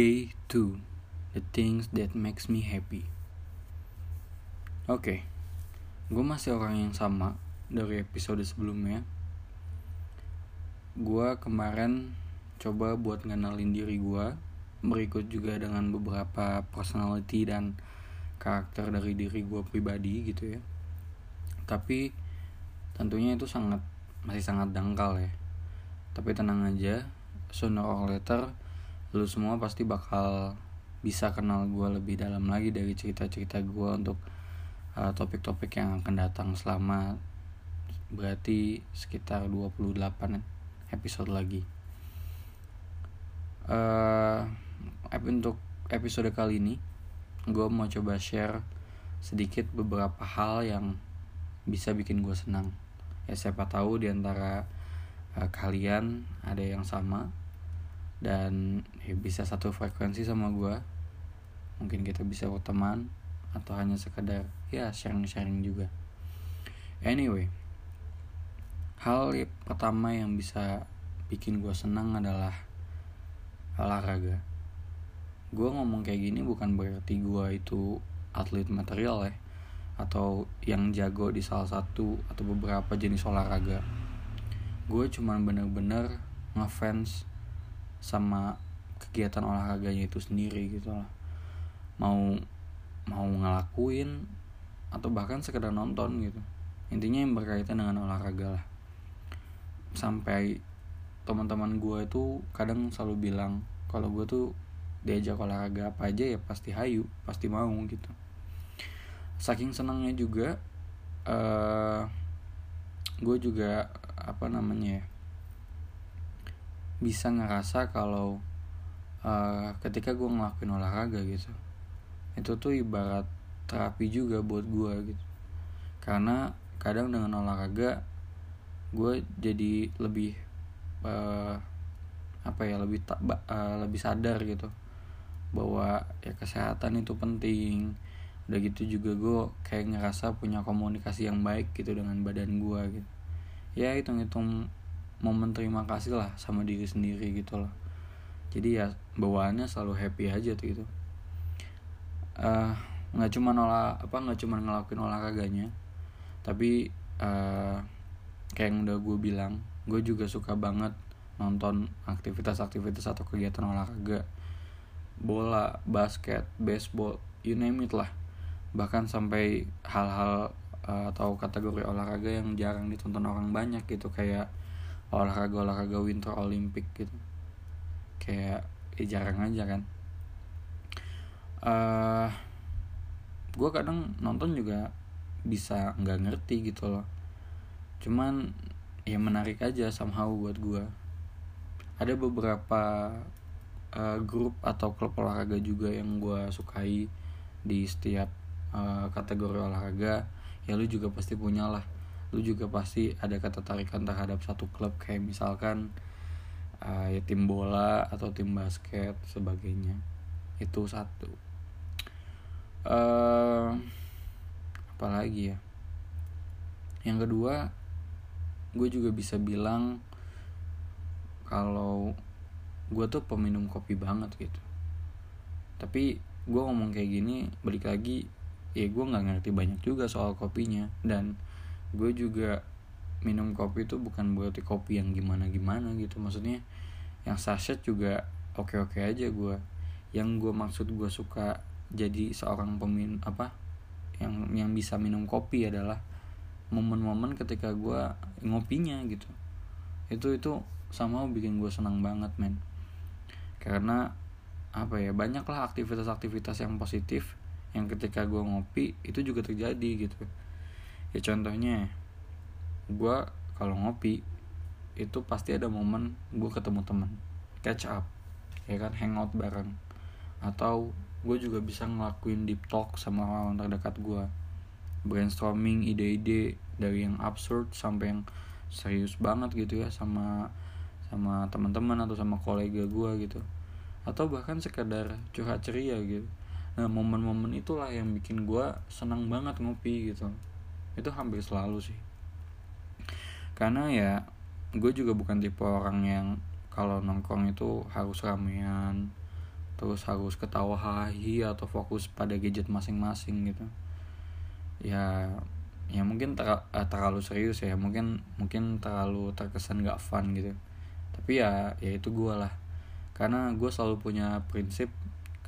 Day 2 The things that makes me happy. Oke okay. Gue masih orang yang sama Dari episode sebelumnya. Gue kemarin Coba buat ngenalin diri gue Berikut juga dengan beberapa personality dan Karakter dari diri gue pribadi gitu ya. Tapi Tentunya itu sangat Masih sangat dangkal ya. Tapi tenang aja Sooner or later lu semua pasti bakal bisa kenal gue lebih dalam lagi dari cerita-cerita gue untuk uh, topik-topik uh, yang akan datang selama berarti sekitar 28 episode lagi. Uh, untuk episode kali ini gue mau coba share sedikit beberapa hal yang bisa bikin gue senang. Ya siapa tahu di antara uh, kalian ada yang sama dan ya bisa satu frekuensi sama gue mungkin kita bisa berteman atau hanya sekedar ya sharing-sharing juga. Anyway hal pertama yang bisa bikin gue senang adalah olahraga. Gue ngomong kayak gini bukan berarti gue itu atlet material ya atau yang jago di salah satu atau beberapa jenis olahraga. Gue cuman bener-bener ngefans sama kegiatan olahraganya itu sendiri gitu lah. Mau mau ngelakuin atau bahkan sekedar nonton gitu. Intinya yang berkaitan dengan olahraga lah. Sampai teman-teman gue itu kadang selalu bilang kalau gue tuh diajak olahraga apa aja ya pasti hayu pasti mau gitu. Saking senangnya juga uh, gue juga apa namanya ya bisa ngerasa kalau uh, ketika gue ngelakuin olahraga gitu itu tuh ibarat terapi juga buat gue gitu. Karena kadang dengan olahraga gue jadi lebih uh, apa ya lebih tak uh, lebih sadar gitu bahwa ya kesehatan itu penting. Udah gitu juga gue kayak ngerasa punya komunikasi yang baik gitu dengan badan gue gitu. Ya hitung hitung momen terima kasih lah sama diri sendiri gitu loh jadi ya bawaannya selalu happy aja tuh gitu. Uh, nggak cuma olah apa nggak cuma ngelakuin olahraganya tapi uh, kayak yang udah gue bilang gue juga suka banget nonton aktivitas-aktivitas atau kegiatan olahraga bola basket baseball you name it lah. Bahkan sampai hal-hal uh, atau kategori olahraga yang jarang ditonton orang banyak gitu kayak olahraga olahraga winter olympic gitu. Kayak ya jarang aja kan. Uh, eh, gue kadang nonton juga bisa nggak ngerti gitu loh. Cuman ya menarik aja somehow buat gue ada beberapa uh, grup atau klub olahraga juga yang gue sukai di setiap uh, kategori olahraga. Ya lu juga pasti punya lah lu juga pasti ada ketertarikan terhadap satu klub kayak misalkan uh, ya tim bola atau tim basket sebagainya. Itu satu. Uh, apalagi ya? Yang kedua gue juga bisa bilang kalau gue tuh peminum kopi banget gitu. Tapi gue ngomong kayak gini balik lagi ya gue nggak ngerti banyak juga soal kopinya. Dan gue juga minum kopi itu bukan berarti kopi yang gimana gimana gitu. Maksudnya yang sachet juga oke oke aja gue yang gue maksud gue suka jadi seorang pemin apa yang yang bisa minum kopi adalah momen-momen ketika gue ngopinya gitu. Itu itu sama bikin gue senang banget men. Karena apa ya banyaklah aktivitas-aktivitas yang positif yang ketika gue ngopi itu juga terjadi gitu ya contohnya gue kalau ngopi itu pasti ada momen gue ketemu teman catch up ya kan hangout bareng. Atau gue juga bisa ngelakuin deep talk sama orang terdekat gue brainstorming ide-ide dari yang absurd sampai yang serius banget gitu ya sama sama teman-teman atau sama kolega gue gitu. Atau bahkan sekedar curhat ceria gitu. Nah momen-momen itulah yang bikin gue senang banget ngopi gitu itu hampir selalu sih. Karena ya gue juga bukan tipe orang yang kalau nongkrong itu harus ramean terus harus ketawa hahi atau fokus pada gadget masing-masing gitu. Ya ya mungkin ter uh, terlalu serius ya mungkin mungkin terlalu terkesan gak fun gitu. Tapi ya ya itu gue lah. Karena gue selalu punya prinsip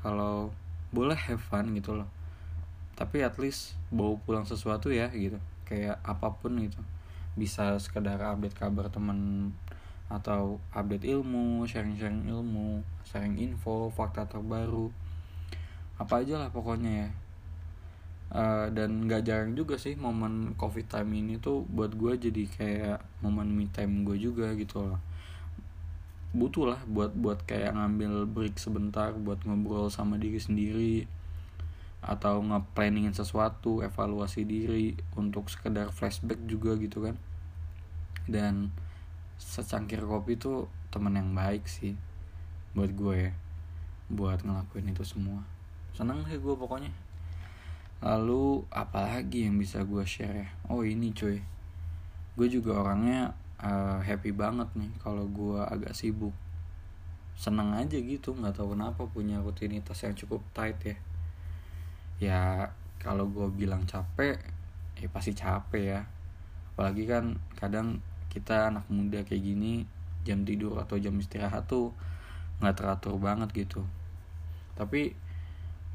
kalau boleh have fun gitu loh tapi at least bawa pulang sesuatu ya gitu. Kayak apa pun gitu. Bisa sekedar update kabar teman atau update ilmu, sharing-sharing ilmu, sharing info, fakta terbaru, apa aja lah pokoknya ya. Uh, dan nggak jarang juga sih momen covid time ini tuh buat gue jadi kayak momen me time gue juga gitu loh. Butuh lah buat buat kayak ngambil break sebentar buat ngobrol sama diri sendiri atau nge-planningin sesuatu evaluasi diri untuk sekedar flashback juga gitu kan. Dan secangkir kopi tuh temen yang baik sih buat gue ya buat ngelakuin itu semua. Seneng sih gue pokoknya. Lalu apalagi yang bisa gue share ya? Oh ini cuy. Gue juga orangnya uh, happy banget nih kalau gue agak sibuk. Seneng aja gitu nggak tahu kenapa punya rutinitas yang cukup tight ya ya kalau gue bilang capek ya pasti capek ya. Apalagi kan kadang kita anak muda kayak gini jam tidur atau jam istirahat tuh nggak teratur banget gitu. Tapi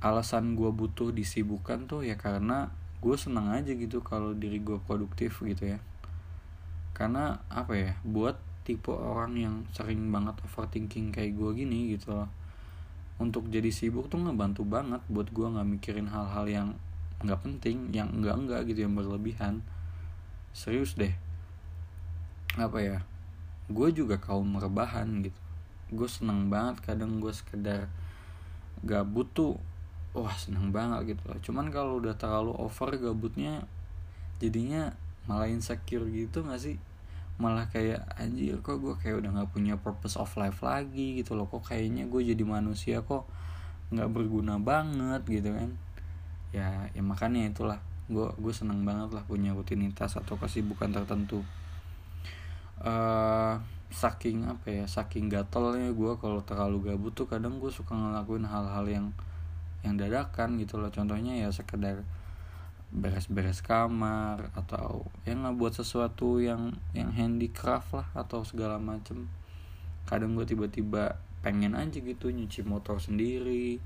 alasan gue butuh disibukkan tuh ya karena gue seneng aja gitu kalau diri gue produktif gitu ya. Karena apa ya buat tipe orang yang sering banget overthinking kayak gue gini gitu loh untuk jadi sibuk tuh ngebantu banget buat gue nggak mikirin hal-hal yang nggak penting yang enggak enggak gitu yang berlebihan. Serius deh. Apa ya? Gue juga kaum rebahan gitu. Gue seneng banget kadang gue sekedar gabut tuh wah seneng banget gitu loh. Cuman kalau udah terlalu over gabutnya jadinya malah insecure gitu gak sih malah kayak anjir kok gue kayak udah nggak punya purpose of life lagi gitu loh. Kok kayaknya gue jadi manusia kok nggak berguna banget gitu kan. Ya ya makanya itulah. Gue gue seneng banget lah punya rutinitas atau kesibukan tertentu. Uh, saking apa ya saking gatelnya gue kalau terlalu gabut tuh kadang gue suka ngelakuin hal-hal yang yang dadakan gitu loh. Contohnya ya sekedar beres-beres kamar atau yang buat sesuatu yang yang handicraft lah atau segala macem. Kadang gue tiba-tiba pengen aja gitu nyuci motor sendiri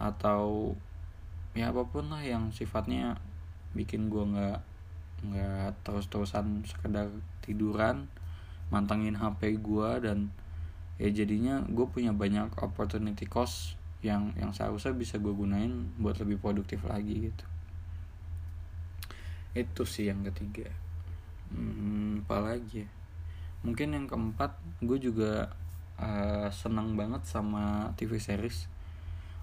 atau ya apa pun lah yang sifatnya bikin gue nggak nggak terus-terusan sekedar tiduran mantengin HP gue dan ya jadinya gue punya banyak opportunity cost yang yang seharusnya bisa gue gunain buat lebih produktif lagi gitu itu sih yang ketiga. Hmm, apalagi ya? Mungkin yang keempat gue juga uh, senang banget sama TV series.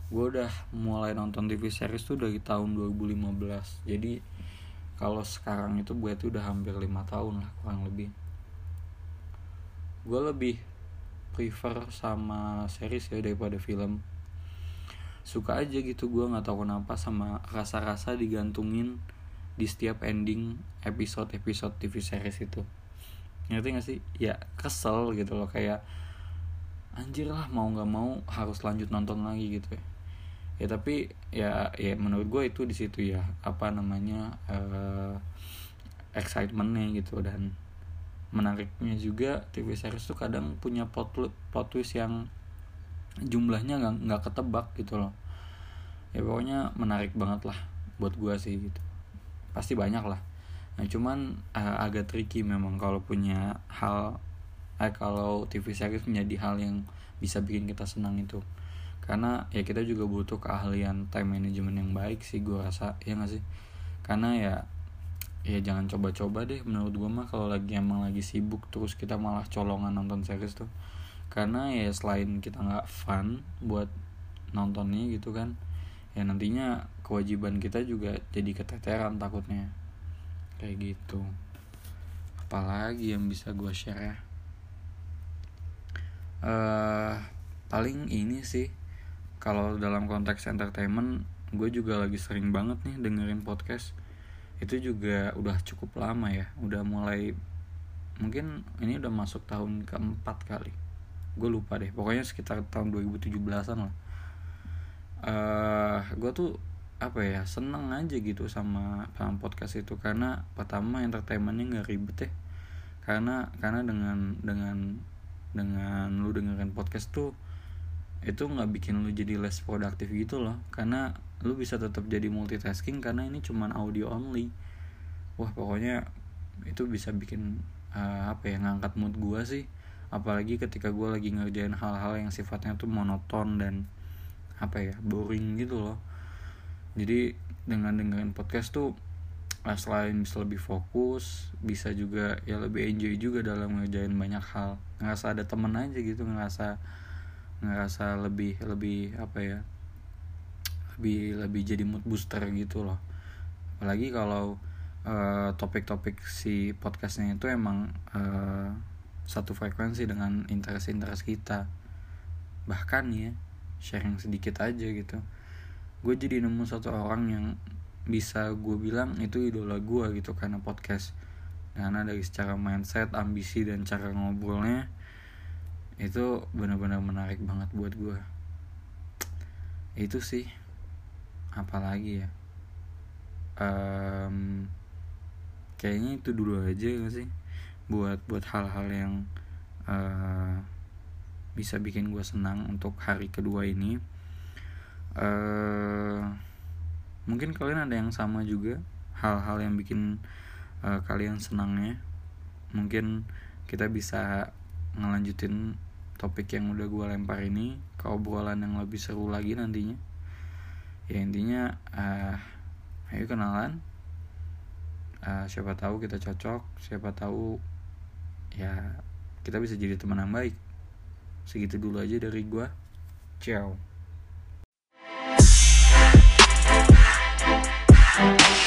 Gue udah mulai nonton TV series tuh dari tahun 2015 jadi kalau sekarang itu gue tuh udah hampir lima tahun lah kurang lebih. Gue lebih prefer sama series ya daripada film. Suka aja gitu gue nggak tahu kenapa sama rasa-rasa digantungin di setiap ending episode episode TV series itu. Ngerti gak sih? Ya kesel gitu loh kayak anjir lah mau nggak mau harus lanjut nonton lagi gitu ya. Ya tapi ya ya menurut gue itu di situ ya apa namanya uh, excitementnya gitu dan menariknya juga TV series tuh kadang punya plot plot twist yang jumlahnya nggak nggak ketebak gitu loh. Ya pokoknya menarik banget lah buat gue sih gitu pasti banyak lah. Nah cuman uh, agak tricky memang kalau punya hal eh, kalau TV series menjadi hal yang bisa bikin kita senang itu. Karena ya kita juga butuh keahlian time management yang baik sih gue rasa ya gak sih? Karena ya ya jangan coba-coba deh. Menurut gue mah kalau lagi emang lagi sibuk terus kita malah colongan nonton series tuh. Karena ya selain kita nggak fun buat nontonnya gitu kan ya nantinya kewajiban kita juga jadi keteteran takutnya. Kayak gitu. Apalagi yang bisa gue share ya? Uh, paling ini sih kalau dalam konteks entertainment gue juga lagi sering banget nih dengerin podcast. Itu juga udah cukup lama ya. Udah mulai mungkin ini udah masuk tahun keempat kali. Gue lupa deh. Pokoknya sekitar tahun 2017an lah. Uh, gue tuh apa ya seneng aja gitu sama sama podcast itu. Karena pertama entertainmentnya nggak ribet ya. Karena karena dengan dengan dengan lu dengerin podcast tuh itu nggak bikin lu jadi less produktif gitu loh. Karena lu bisa tetap jadi multitasking karena ini cuman audio only. Wah pokoknya itu bisa bikin uh, apa ya ngangkat mood gua sih. Apalagi ketika gue lagi ngerjain hal-hal yang sifatnya tuh monoton dan apa ya boring gitu loh jadi dengan dengerin podcast tuh ah, selain bisa lebih fokus bisa juga ya lebih enjoy juga dalam ngerjain banyak hal. Ngerasa ada temen aja gitu ngerasa ngerasa lebih lebih apa ya lebih lebih jadi mood booster gitu loh. Apalagi kalau uh, topik-topik si podcastnya itu emang uh, satu frekuensi dengan interest-interest kita. Bahkan ya sharing sedikit aja gitu gue jadi nemu satu orang yang bisa gue bilang itu idola gue gitu karena podcast. Karena dari secara mindset ambisi dan cara ngobrolnya itu benar-benar menarik banget buat gue itu sih. Apalagi ya? Um, kayaknya itu dulu aja gak sih? Buat buat hal-hal yang uh, bisa bikin gue senang untuk hari kedua ini uh, mungkin kalian ada yang sama juga hal-hal yang bikin uh, kalian senangnya. Mungkin kita bisa ngelanjutin topik yang udah gue lempar ini ke obrolan yang lebih seru lagi nantinya. Ya intinya uh, ayo kenalan. Uh, siapa tahu kita cocok siapa tahu ya kita bisa jadi teman yang baik. Segitu dulu aja dari gue ciao Música